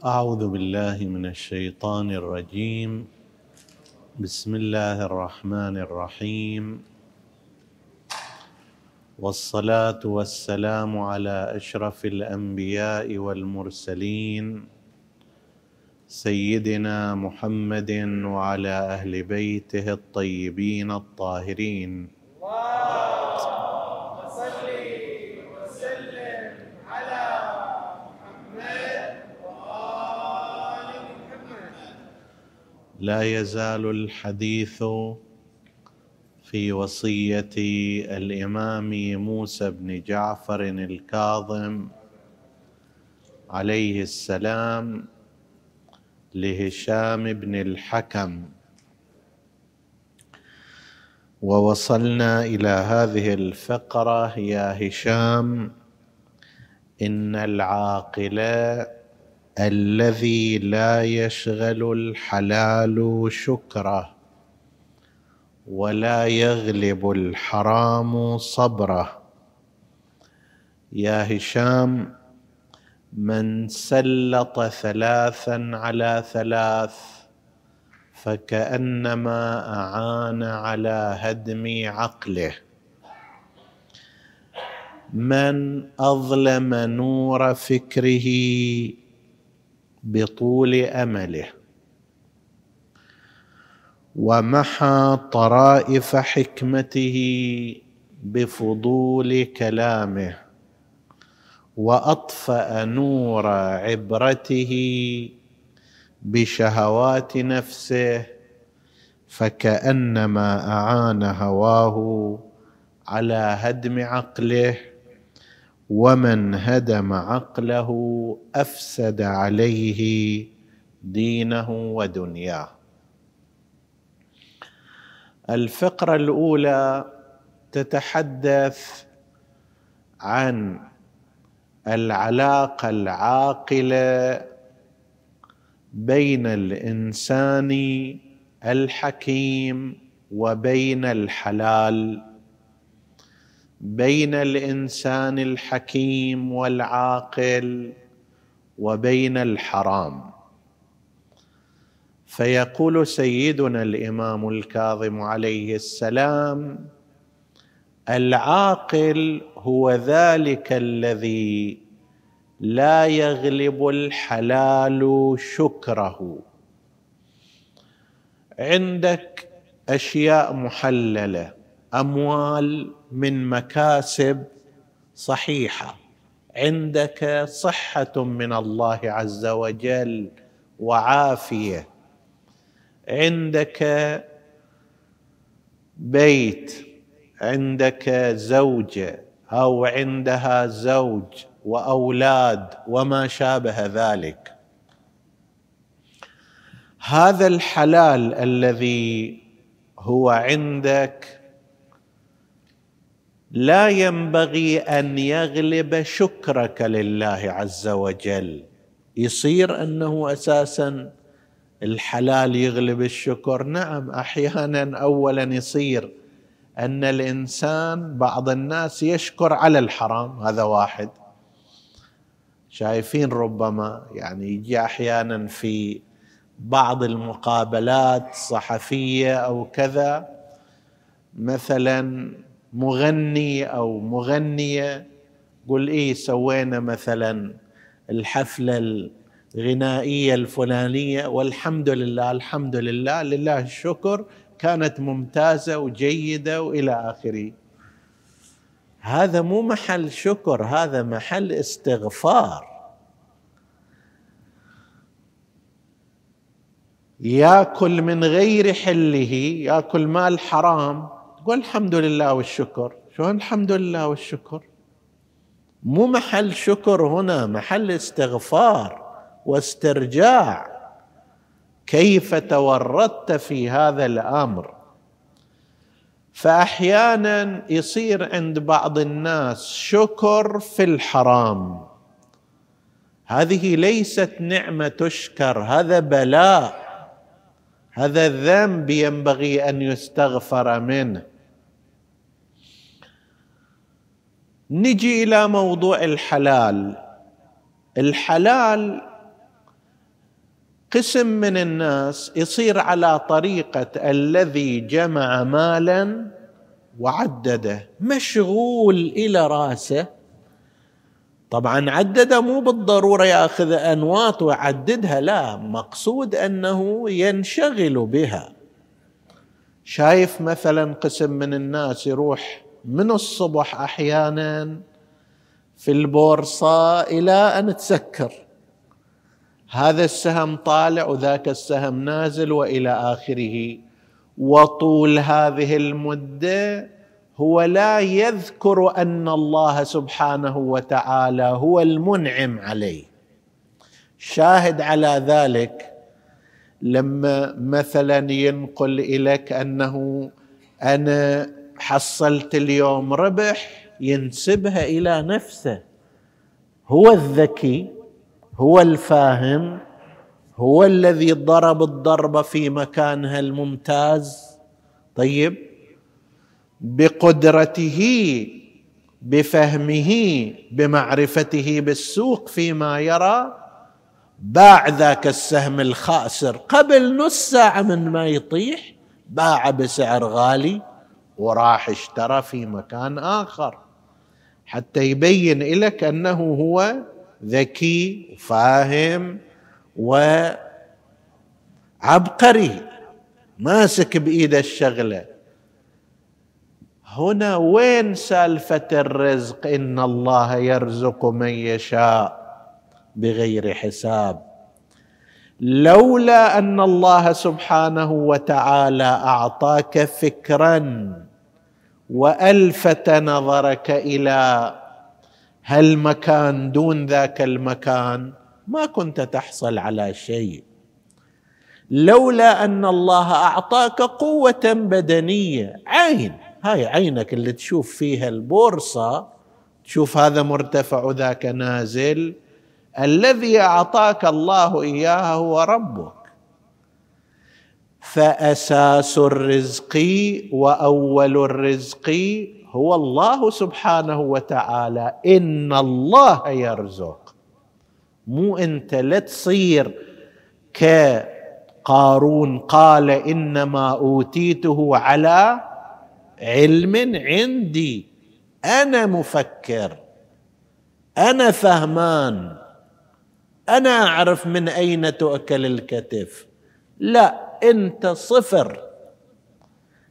أعوذ بالله من الشيطان الرجيم. بسم الله الرحمن الرحيم. والصلاة والسلام على أشرف الأنبياء والمرسلين. سيدنا محمد وعلى أهل بيته الطيبين الطاهرين. لا يزال الحديث في وصية الإمام موسى بن جعفر الكاظم عليه السلام لهشام بن الحكم. ووصلنا إلى هذه الفقرة يا هشام إن العاقل الذي لا يشغل الحلال شكره ولا يغلب الحرام صبره. يا هشام من سلط ثلاثا على ثلاث فكأنما أعان على هدم عقله. من أظلم نور فكره بطول أمله. ومحى طرائف حكمته بفضول كلامه. وأطفأ نور عبرته بشهوات نفسه فكأنما أعان هواه على هدم عقله. ومن هدم عقله أفسد عليه دينه ودنياه. الفقرة الأولى تتحدث عن العلاقة العاقلة بين الإنسان الحكيم وبين الحلال. بين الإنسان الحكيم والعاقل وبين الحرام. فيقول سيدنا الإمام الكاظم عليه السلام العاقل هو ذلك الذي لا يغلب الحلال شكره. عندك أشياء محللة أموال من مكاسب صحيحة. عندك صحة من الله عز وجل وعافية. عندك بيت عندك زوجة أو عندها زوج وأولاد وما شابه ذلك. هذا الحلال الذي هو عندك لا ينبغي أن يغلب شكرك لله عز وجل. يصير أنه أساسا الحلال يغلب الشكر. نعم أحيانا اولا يصير أن الإنسان بعض الناس يشكر على الحرام. هذا واحد. شايفين ربما يعني يجي أحيانا في بعض المقابلات الصحفيه أو كذا مثلا مغني أو مغنية. قل إيه سوينا مثلا؟ الحفلة الغنائية الفلانية. والحمد لله الحمد لله لله الشكر. كانت ممتازة وجيدة وإلى آخره. هذا مو محل شكر هذا محل استغفار. ياكل من غير حله ياكل مال حرام. قل الحمد لله والشكر. شلون الحمد لله والشكر؟ مو محل شكر هنا محل استغفار واسترجاع. كيف تورطت في هذا الأمر؟ فأحيانا يصير عند بعض الناس شكر في الحرام. هذه ليست نعمة تشكر هذا بلاء هذا الذنب ينبغي أن يستغفر منه. نجي إلى موضوع الحلال. الحلال قسم من الناس يصير على طريقة الذي جمع مالا وعدده مشغول إلى رأسه. طبعا عدده مو بالضرورة يأخذ انواط ويعددها لا مقصود أنه ينشغل بها. شايف مثلا قسم من الناس يروح من الصبح أحيانا في البورصة إلى أن تسكر. هذا السهم طالع وذاك السهم نازل وإلى آخره. وطول هذه المدة هو لا يذكر أن الله سبحانه وتعالى هو المنعم عليه. شاهد على ذلك لما مثلا ينقل إليك أنه أنا حصلت اليوم ربح ينسبها إلى نفسه. هو الذكي هو الفاهم هو الذي ضرب الضربه في مكانها الممتاز. طيب بقدرته بفهمه بمعرفته بالسوق فيما يرى باع ذاك السهم الخاسر. قبل نص ساعة من ما يطيح باع بسعر غالي. وراح اشترى في مكان آخر حتى يبين لك أنه هو ذكي وفاهم وعبقري ماسك بإيده الشغلة. هنا وين سالفة الرزق؟ إن الله يرزق من يشاء بغير حساب. لولا أن الله سبحانه وتعالى أعطاك فكرا والفت نظرك إلى هالمكان دون ذاك المكان؟ ما كنت تحصل على شيء. لولا أن الله أعطاك قوة بدنية. عين. هاي عينك اللي تشوف فيها البورصة. تشوف هذا مرتفع وذاك نازل. الذي أعطاك الله إياها هو ربك فأساس الرزق وأول الرزق هو الله سبحانه وتعالى. إن الله يرزق. مو أنت لا تصير كقارون قال إنما أوتيته على علم عندي. أنا مفكر. أنا فهمان. أنا أعرف من أين تؤكل الكتف. لا. انت صفر.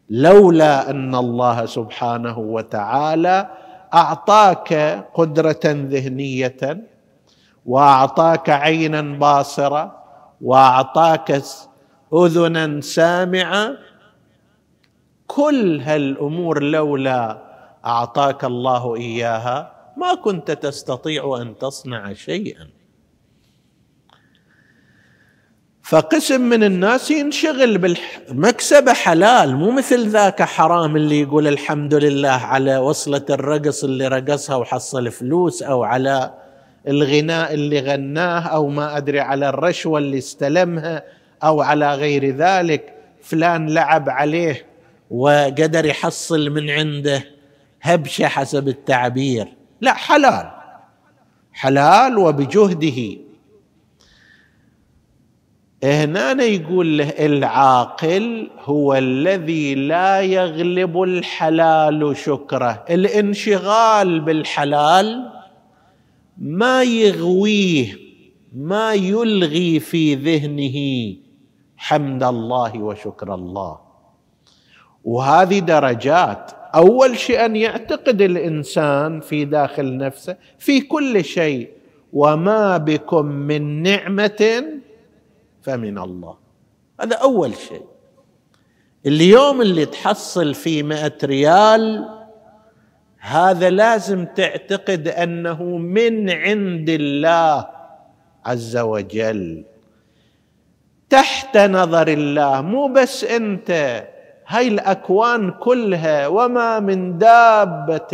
لولا أن الله سبحانه وتعالى أعطاك قدرة ذهنية وأعطاك عينا باصره وأعطاك أذنا سامعة كل هالأمور لولا أعطاك الله إياها ما كنت تستطيع أن تصنع شيئا. فقسم من الناس ينشغل بالمكسبة حلال مو مثل ذاك حرام اللي يقول الحمد لله على وصلة الرقص اللي رقصها وحصل فلوس أو على الغناء اللي غناه أو ما أدري على الرشوة اللي استلمها أو على غير ذلك. فلان لعب عليه وقدر يحصل من عنده هبشة حسب التعبير. لا حلال. حلال وبجهده. هنا يقول له العاقل هو الذي لا يغلب الحلال شكره. الانشغال بالحلال ما يغويه ما يلغي في ذهنه حمد الله وشكر الله. وهذه درجات. أول شيء أن يعتقد الإنسان في داخل نفسه في كل شيء وما بكم من نعمة فمن الله. هذا أول شيء. اليوم اللي تحصل فيه مئة ريال هذا لازم تعتقد أنه من عند الله عز وجل. تحت نظر الله مو بس أنت. هاي الأكوان كلها وما من دابة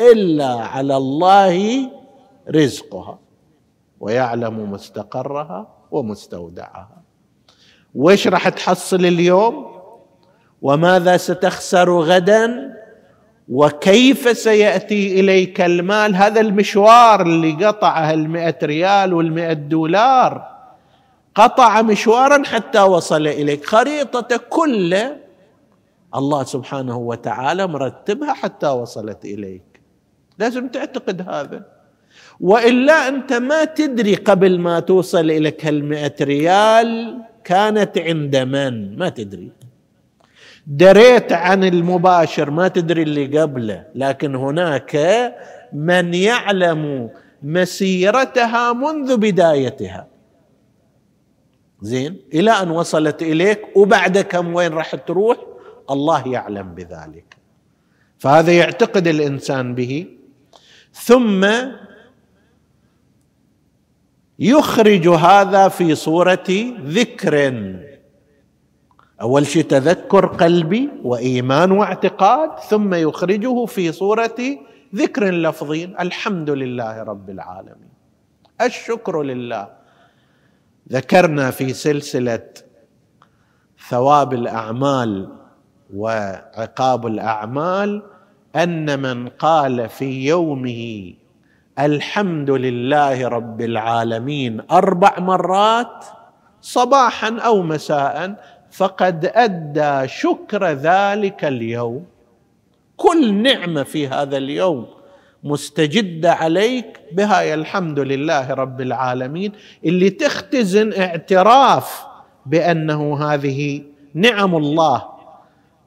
إلا على الله رزقها ويعلم مستقرها. ومستودعها وش راح تحصل اليوم؟ وماذا ستخسر غدا؟ وكيف سيأتي إليك المال؟ هذا المشوار اللي قطعه المئة ريال والمئة دولار. قطع مشوارا حتى وصل إليك. خريطة كله الله سبحانه وتعالى مرتبها حتى وصلت إليك. لازم تعتقد هذا. وإلا أنت ما تدري قبل ما توصل اليك هالمئة ريال كانت عند من؟ ما تدري. دريت عن المباشر ما تدري اللي قبله لكن هناك من يعلم مسيرتها منذ بدايتها. زين إلى أن وصلت إليك وبعد كم وين راح تروح؟ الله يعلم بذلك. فهذا يعتقد الإنسان به. ثم يخرج هذا في صورة ذكر. أول شيء تذكر قلبي وإيمان واعتقاد ثم يخرجه في صورة ذكر لفظي. الحمد لله رب العالمين. الشكر لله. ذكرنا في سلسلة ثواب الأعمال وعقاب الأعمال أن من قال في يومه الحمد لله رب العالمين. أربع مرات صباحا أو مساء فقد أدى شكر ذلك اليوم. كل نعمة في هذا اليوم مستجدة عليك بها الحمد لله رب العالمين. اللي تختزن اعتراف بأنه هذه نعم الله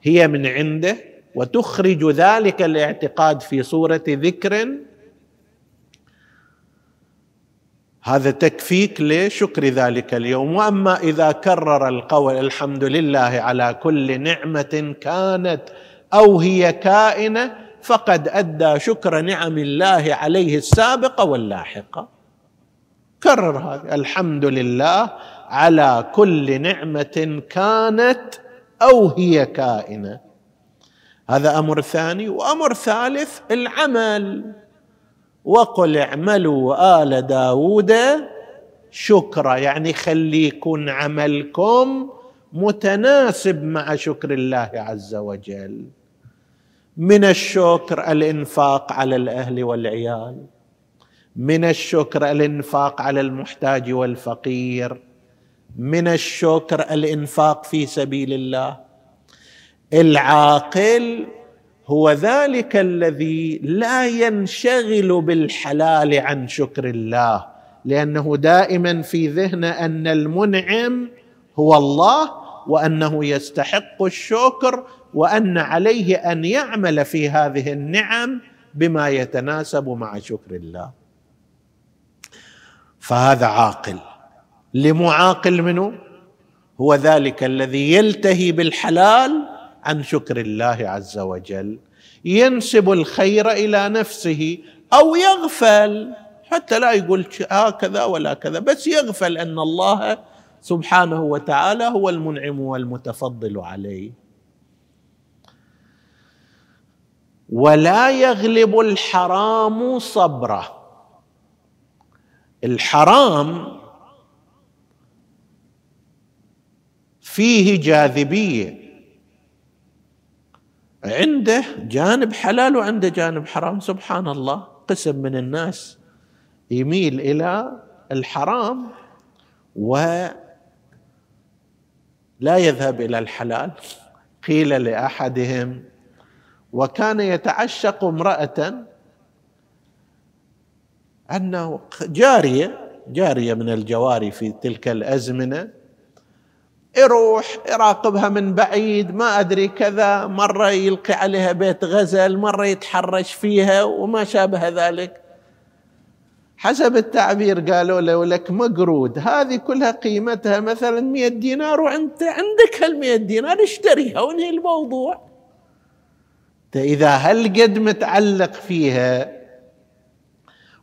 هي من عنده وتخرج ذلك الاعتقاد في صورة ذكر هذا تكفيك لشكر ذلك اليوم. وأما إذا كرر القول الحمد لله على كل نعمة كانت أو هي كائنة فقد أدى شكر نعم الله عليه السابقة واللاحقة. كرر هذا. الحمد لله على كل نعمة كانت أو هي كائنة. هذا أمر ثاني. وأمر ثالث العمل. وقل اعملوا آل داود شكرا. يعني خليكن عملكم متناسب مع شكر الله عز وجل. من الشكر الإنفاق على الأهل والعيال. من الشكر الإنفاق على المحتاج والفقير. من الشكر الإنفاق في سبيل الله. العاقل هو ذلك الذي لا ينشغل بالحلال عن شكر الله لأنه دائما في ذهنه أن المنعم هو الله وأنه يستحق الشكر وأن عليه أن يعمل في هذه النعم بما يتناسب مع شكر الله. فهذا عاقل. لمعاقل منه هو ذلك الذي يلتهي بالحلال عن شكر الله عز وجل ينسب الخير إلى نفسه أو يغفل حتى لا يقول هكذا ولا كذا بس يغفل أن الله سبحانه وتعالى هو المنعم والمتفضل عليه. ولا يغلب الحرام صبره. الحرام فيه جاذبية عنده جانب حلال وعنده جانب حرام. سبحان الله قسم من الناس يميل إلى الحرام ولا يذهب إلى الحلال. قيل لأحدهم وكان يتعشق امرأة أنه جارية جارية من الجواري في تلك الأزمنة يروح يراقبها من بعيد ما أدري كذا مرة يلقي عليها بيت غزل مرة يتحرش فيها وما شابه ذلك. حسب التعبير قالوا له لك مقرود هذه كلها قيمتها مثلا مئة دينار وأنت عندك هالمئة دينار اشتريها وانهي الموضوع. إذا هل قد متعلق فيها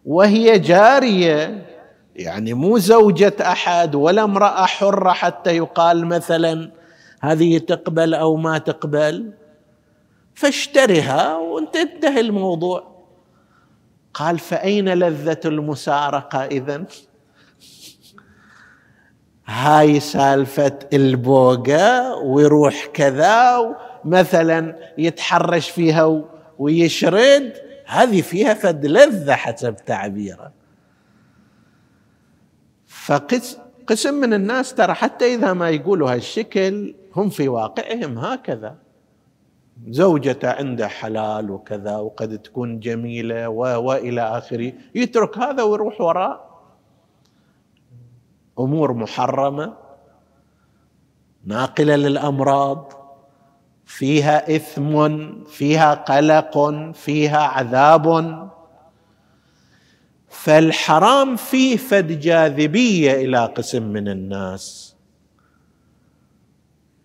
وهي جارية يعني مو زوجة أحد ولا امرأة حرة حتى يقال مثلا هذه تقبل أو ما تقبل فاشترها وانت انتهى الموضوع. قال فأين لذة المسارقة إذا هاي سالفة البوقة ويروح كذا مثلا يتحرش فيها ويشرد هذه فيها فد لذة حسب تعبيره. فقسم قسم من الناس ترى حتى إذا ما يقولوا هالشكل هم في واقعهم هكذا. زوجته عنده حلال وكذا وقد تكون جميلة وإلى آخره. يترك هذا ويروح وراء. أمور محرمة. ناقلة للأمراض. فيها إثم فيها قلق فيها عذاب. فالحرام فيه فد جاذبية إلى قسم من الناس.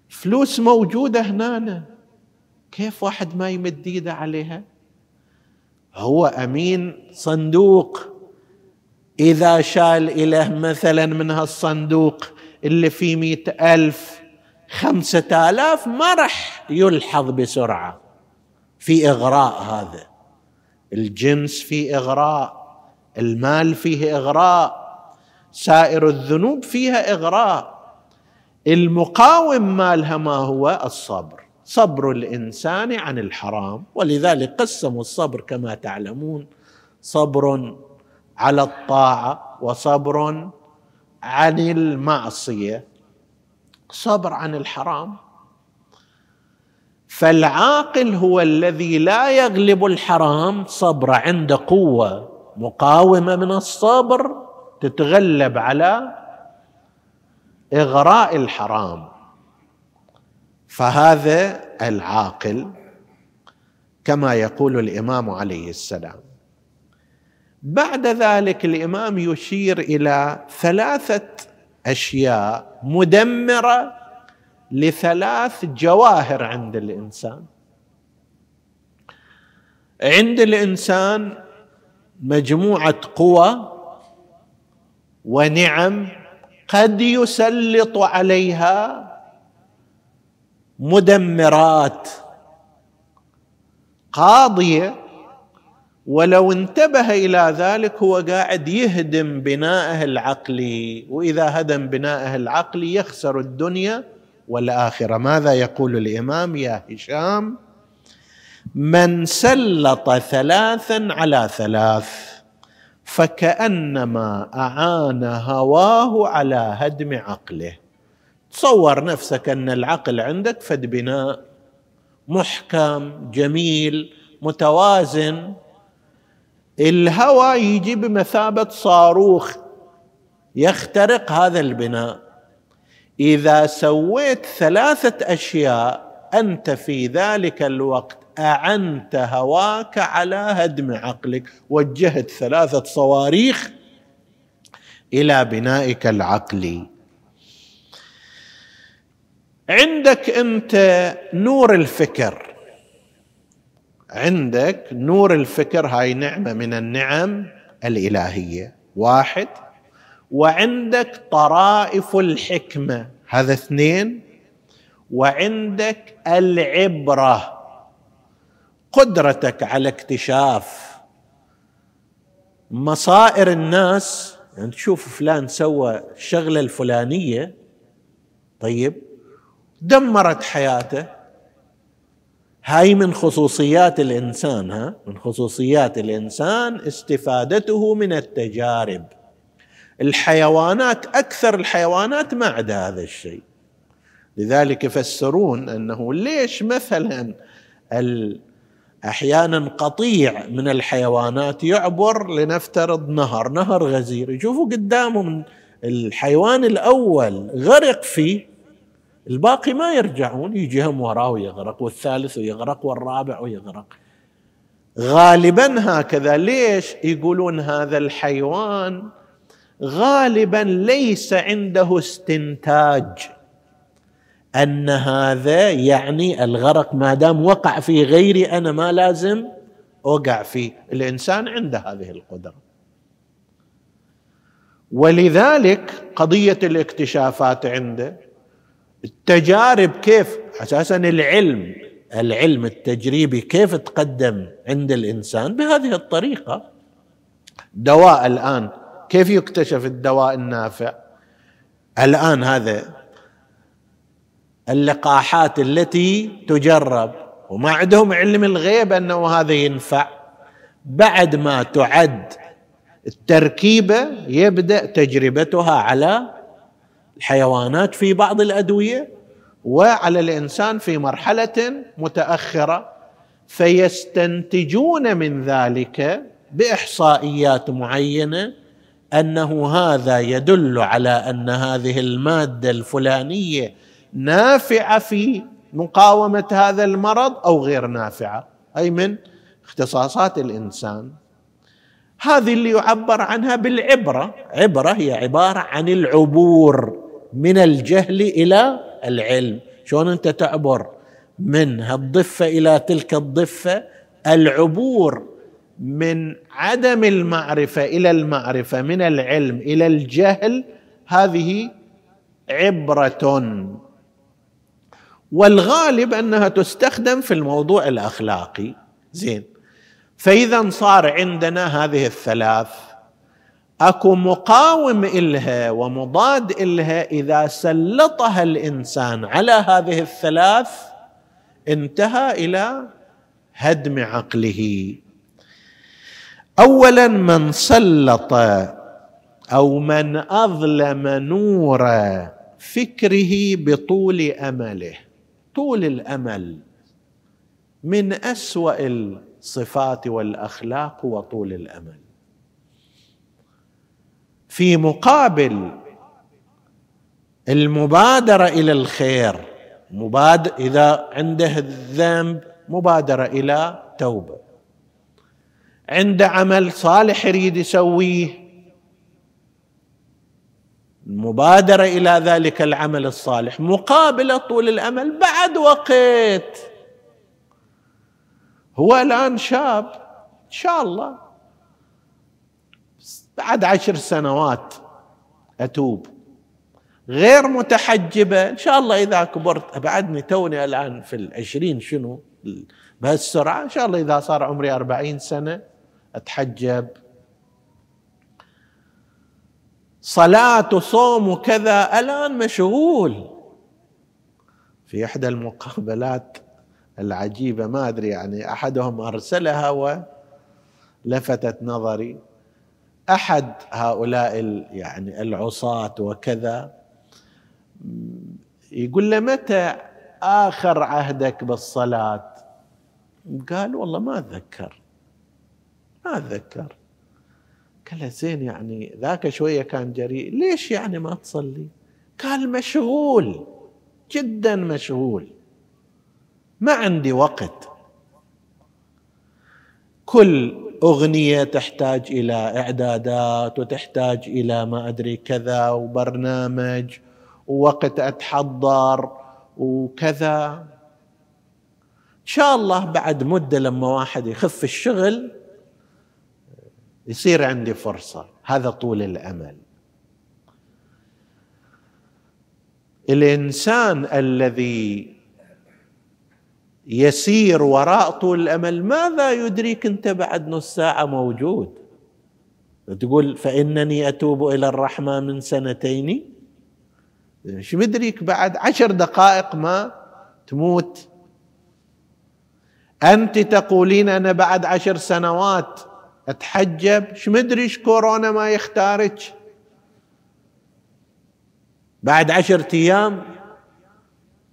فلوس موجودة هنا كيف واحد ما يمد إيده عليها؟ هو أمين صندوق. إذا شال إله مثلا من هالصندوق اللي فيه مئة ألف خمسة آلاف ما راح يلحظ بسرعة. في إغراء هذا. الجنس فيه إغراء. المال فيه إغراء سائر الذنوب فيها إغراء. المقاوم مالها ما هو؟ الصبر. صبر الإنسان عن الحرام. ولذلك قسموا الصبر كما تعلمون صبر على الطاعة وصبر عن المعصية. صبر عن الحرام. فالعاقل هو الذي لا يغلب الحرام صبر عنده قوة. مقاومة من الصبر تتغلب على إغراء الحرام. فهذا العاقل كما يقول الإمام عليه السلام. بعد ذلك الإمام يشير إلى ثلاثة أشياء مدمرة لثلاث جواهر عند الإنسان. عند الإنسان مجموعة قوى ونعم قد يسلط عليها مدمرات. قاضيه ولو انتبه إلى ذلك هو قاعد يهدم بناءه العقلي وإذا هدم بناءه العقلي يخسر الدنيا والآخرة. ماذا يقول الإمام؟ يا هشام من سلط ثلاثا على ثلاث فكأنما أعان هواه على هدم عقله. تصور نفسك أن العقل عندك فد بناء محكم جميل متوازن. الهوى يجي بمثابة صاروخ يخترق هذا البناء. إذا سويت ثلاثة أشياء أنت في ذلك الوقت أعنت هواك على هدم عقلك. وجهت ثلاثة صواريخ إلى بنائك العقلي عندك أنت نور الفكر. عندك نور الفكر هاي نعمة من النعم الإلهية. واحد. وعندك طرائف الحكمة هذا اثنين. وعندك العبرة. قدرتك على اكتشاف مصائر الناس. يعني تشوف فلان سوى الشغله الفلانية طيب دمرت حياته. هاي من خصوصيات الإنسان ها من خصوصيات الإنسان استفادته من التجارب. الحيوانات أكثر الحيوانات ما عندها هذا الشيء. لذلك يفسرون أنه ليش مثلا أحيانا قطيع من الحيوانات يعبر لنفترض نهر نهر غزير. يشوفوا قدامهم الحيوان الأول غرق فيه الباقي ما يرجعون يجي هم وراه ويغرق والثالث ويغرق والرابع ويغرق. غالبا هكذا. ليش يقولون هذا الحيوان؟ غالبا ليس عنده استنتاج. أن هذا يعني الغرق ما دام وقع في غيري أنا ما لازم أوقع فيه. الإنسان عنده هذه القدرة. ولذلك قضية الاكتشافات عنده التجارب كيف أساسا العلم العلم التجريبي كيف تقدم عند الإنسان بهذه الطريقة. دواء الآن كيف يكتشف الدواء النافع؟ الآن هذا اللقاحات التي تجرب. وما عندهم علم الغيب أنه هذا ينفع. بعد ما تعد التركيبة يبدأ تجربتها على الحيوانات في بعض الأدوية وعلى الإنسان في مرحلة متأخرة. فيستنتجون من ذلك بإحصائيات معينة أنه هذا يدل على أن هذه المادة الفلانية نافعة في مقاومة هذا المرض أو غير نافعة. أي من اختصاصات الإنسان. هذه اللي يعبر عنها بالعبرة. عبرة هي عبارة عن العبور من الجهل إلى العلم. شلون أنت تعبر؟ من هالضفة إلى تلك الضفة. العبور من عدم المعرفة إلى المعرفة من العلم إلى الجهل. هذه عبرة. والغالب أنها تستخدم في الموضوع الأخلاقي. زين. فإذا صار عندنا هذه الثلاث أكو مقاوم إلها ومضاد إلها إذا سلطها الإنسان على هذه الثلاث انتهى إلى هدم عقله. اولا من سلط أو من أظلم نور فكره بطول أمله. طول الأمل من أسوأ الصفات والأخلاق وطول الأمل. في مقابل المبادرة إلى الخير مبادر إذا عنده الذنب مبادرة إلى توبة. عنده عمل صالح يريد يسويه المبادره إلى ذلك العمل الصالح مقابلة طول الأمل بعد وقت. هو الآن شاب إن شاء الله. بعد عشر سنوات أتوب. غير متحجبة إن شاء الله إذا كبرت بعدني توني الآن في العشرين شنو؟ بهالسرعة إن شاء الله إذا صار عمري أربعين سنة أتحجب. صلاة وصوم وكذا الآن مشغول. في إحدى المقابلات العجيبة ما أدري يعني أحدهم أرسلها ولفتت نظري. أحد هؤلاء يعني العصاة وكذا يقول له متى آخر عهدك بالصلاة؟ قال والله ما أتذكر ما أتذكر. قال له زين يعني ذاك شوية كان جريء. ليش يعني ما تصلي؟ قال مشغول جدا مشغول. ما عندي وقت. كل أغنية تحتاج إلى إعدادات وتحتاج إلى ما أدري كذا وبرنامج ووقت أتحضر وكذا. إن شاء الله بعد مدة لما واحد يخف الشغل يصير عندي فرصة. هذا طول الأمل. الإنسان الذي يسير وراء طول الأمل ماذا يدريك أنت بعد نص ساعة موجود؟ تقول فإنني أتوب إلى الرحمن من سنتين؟ شو مدريك بعد عشر دقائق ما تموت؟ أنت تقولين أنا بعد عشر سنوات أتحجب؟ شو مدري كورونا ما يختارك. بعد عشرة أيام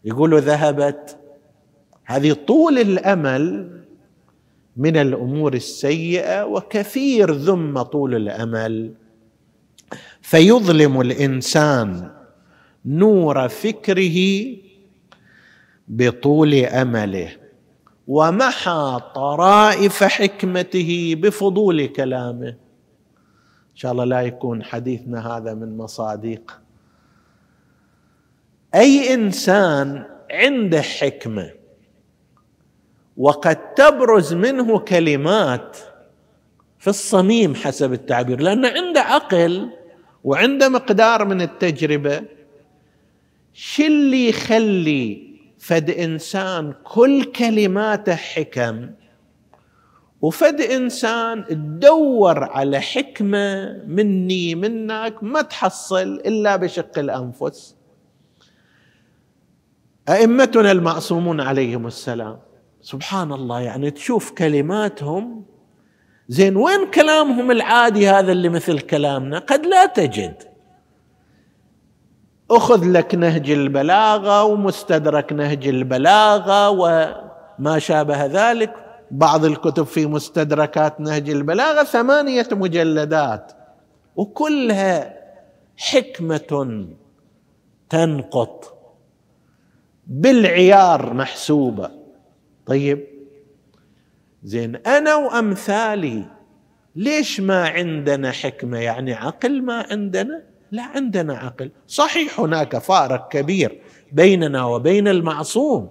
يقولوا ذهبت. هذه طول الأمل من الأمور السيئة وكثير ذم طول الأمل. فيظلم الإنسان نور فكره بطول أمله. ومحى طرائف حكمته بفضول كلامه. إن شاء الله لا يكون حديثنا هذا من مصادق. أي إنسان عنده حكمة وقد تبرز منه كلمات في الصميم حسب التعبير لأنه عنده عقل وعنده مقدار من التجربة شو اللي يخلي فد إنسان كل كلماته حكم وفد إنسان تدور على حكمة مني منك ما تحصل إلا بشق الأنفس. أئمتنا المعصومون عليهم السلام سبحان الله يعني تشوف كلماتهم زين وين كلامهم العادي هذا اللي مثل كلامنا؟ قد لا تجد. أخذ لك نهج البلاغة ومستدرك نهج البلاغة وما شابه ذلك. بعض الكتب في مستدركات نهج البلاغة ثمانية مجلدات وكلها حكمة تنقط بالعيار محسوبة. طيب زين أنا وأمثالي ليش ما عندنا حكمة؟ يعني عقل ما عندنا؟ لا عندنا عقل. صحيح هناك فارق كبير بيننا وبين المعصوم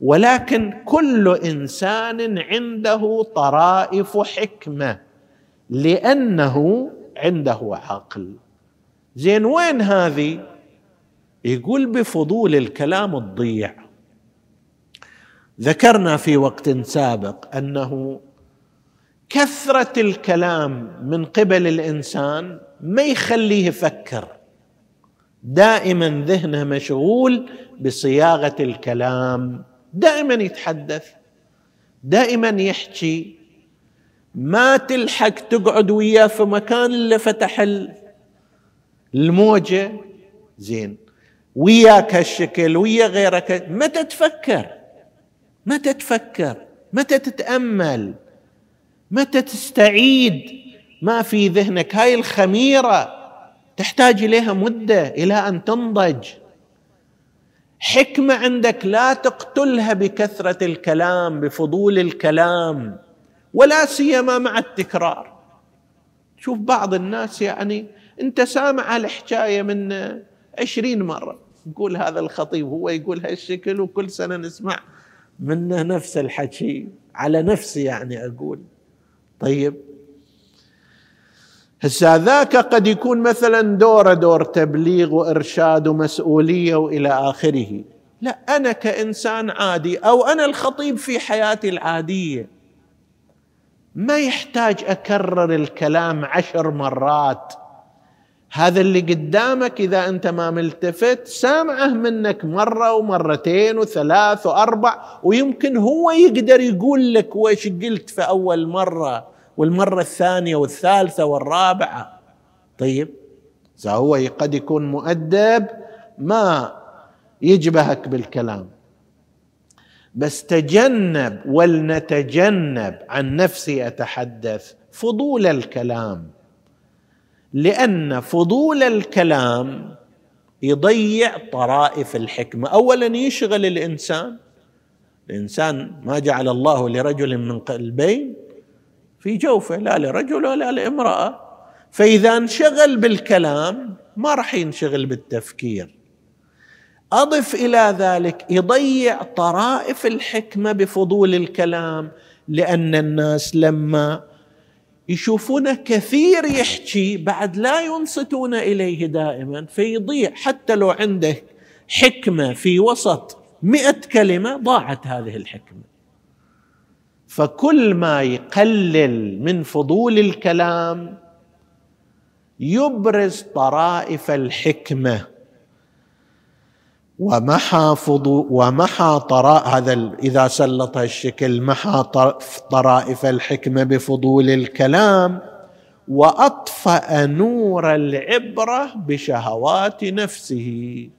ولكن كل إنسان عنده طرائف حكمة لأنه عنده عقل. زين وين هذه؟ يقول بفضول الكلام تضيع ذكرنا في وقت سابق أنه كثرة الكلام من قبل الإنسان ما يخليه يفكر. دائما ذهنه مشغول بصياغة الكلام. دائما يتحدث. دائما يحكي. ما تلحق تقعد وياه في مكان إلا فتح الموجة. زين. وياك هالشكل ويا غيرك. متى تفكر؟ متى تفكر؟ متى تتأمل؟ متى تستعيد؟ ما في ذهنك. هاي الخميرة تحتاج إليها مدة إلى أن تنضج. حكمة عندك لا تقتلها بكثرة الكلام بفضول الكلام ولا سيما مع التكرار. شوف بعض الناس يعني أنت سامع الحكاية من عشرين مرة. يقول هذا الخطيب هو يقول هالشكل وكل سنة نسمع منه نفس الحكي. على نفسي يعني أقول. طيب هسه ذاك قد يكون مثلا دوره دور تبليغ وإرشاد ومسؤولية وإلى آخره. لا أنا كإنسان عادي أو أنا الخطيب في حياتي العادية. ما يحتاج أكرر الكلام عشر مرات. هذا اللي قدامك إذا أنت ما ملتفت سامعه منك مرة ومرتين وثلاث وأربع ويمكن هو يقدر يقول لك وش قلت في أول مرة. والمرة الثانية والثالثة والرابعة. طيب. إذا هو قد يكون مؤدب ما يجبهك بالكلام. بس تجنب ولنتجنب عن نفسي أتحدث فضول الكلام. لأن فضول الكلام يضيع طرائف الحكمة. اولا يشغل الإنسان. الإنسان ما جعل الله لرجل من قلبين. في جوفه لا لرجل ولا لامرأة. فإذا انشغل بالكلام ما راح ينشغل بالتفكير. أضف إلى ذلك يضيع طرائف الحكمة بفضول الكلام لأن الناس لما يشوفونه كثير يحكي بعد لا ينصتون إليه دائما فيضيع حتى لو عنده حكمة في وسط مئة كلمة ضاعت هذه الحكمة. فكل ما يقلل من فضول الكلام يبرز طرائف الحكمة. ومحى فضو ومحى طراء هذا إذا سلط الشكل محى طرائف الحكمة بفضول الكلام وأطفأ نور العبرة بشهوات نفسه.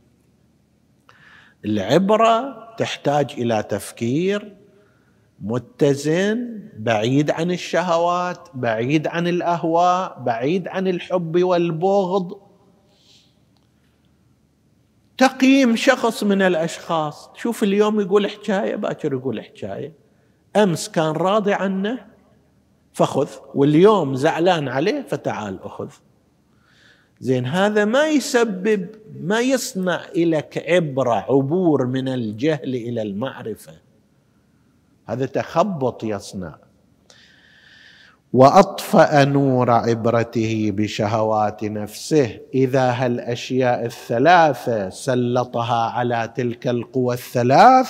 العبرة تحتاج إلى تفكير متزن بعيد عن الشهوات بعيد عن الأهواء بعيد عن الحب والبغض. تقييم شخص من الأشخاص. شوف اليوم يقول حكاية باكر يقول حكاية. أمس كان راضي عنه فخذ. واليوم زعلان عليه فتعال أخذ. زين هذا ما يسبب ما يصنع لك عبرة عبور من الجهل إلى المعرفة. هذا تخبط يصنع. وأطفأ نور عبرته بشهوات نفسه. إذا هالأشياء الثلاثة سلطها على تلك القوى الثلاث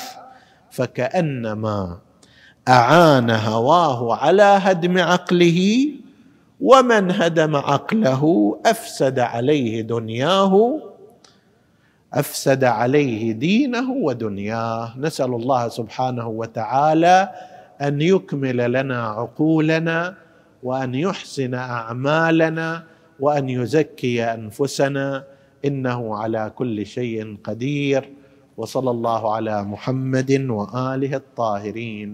فكأنما أعان هواه على هدم عقله ومن هدم عقله أفسد عليه دنياه. أفسد عليه دينه ودنياه. نسأل الله سبحانه وتعالى أن يكمل لنا عقولنا وأن يحسن أعمالنا وأن يزكي أنفسنا. إنه على كل شيء قدير. وصلى الله على محمد وآله الطاهرين.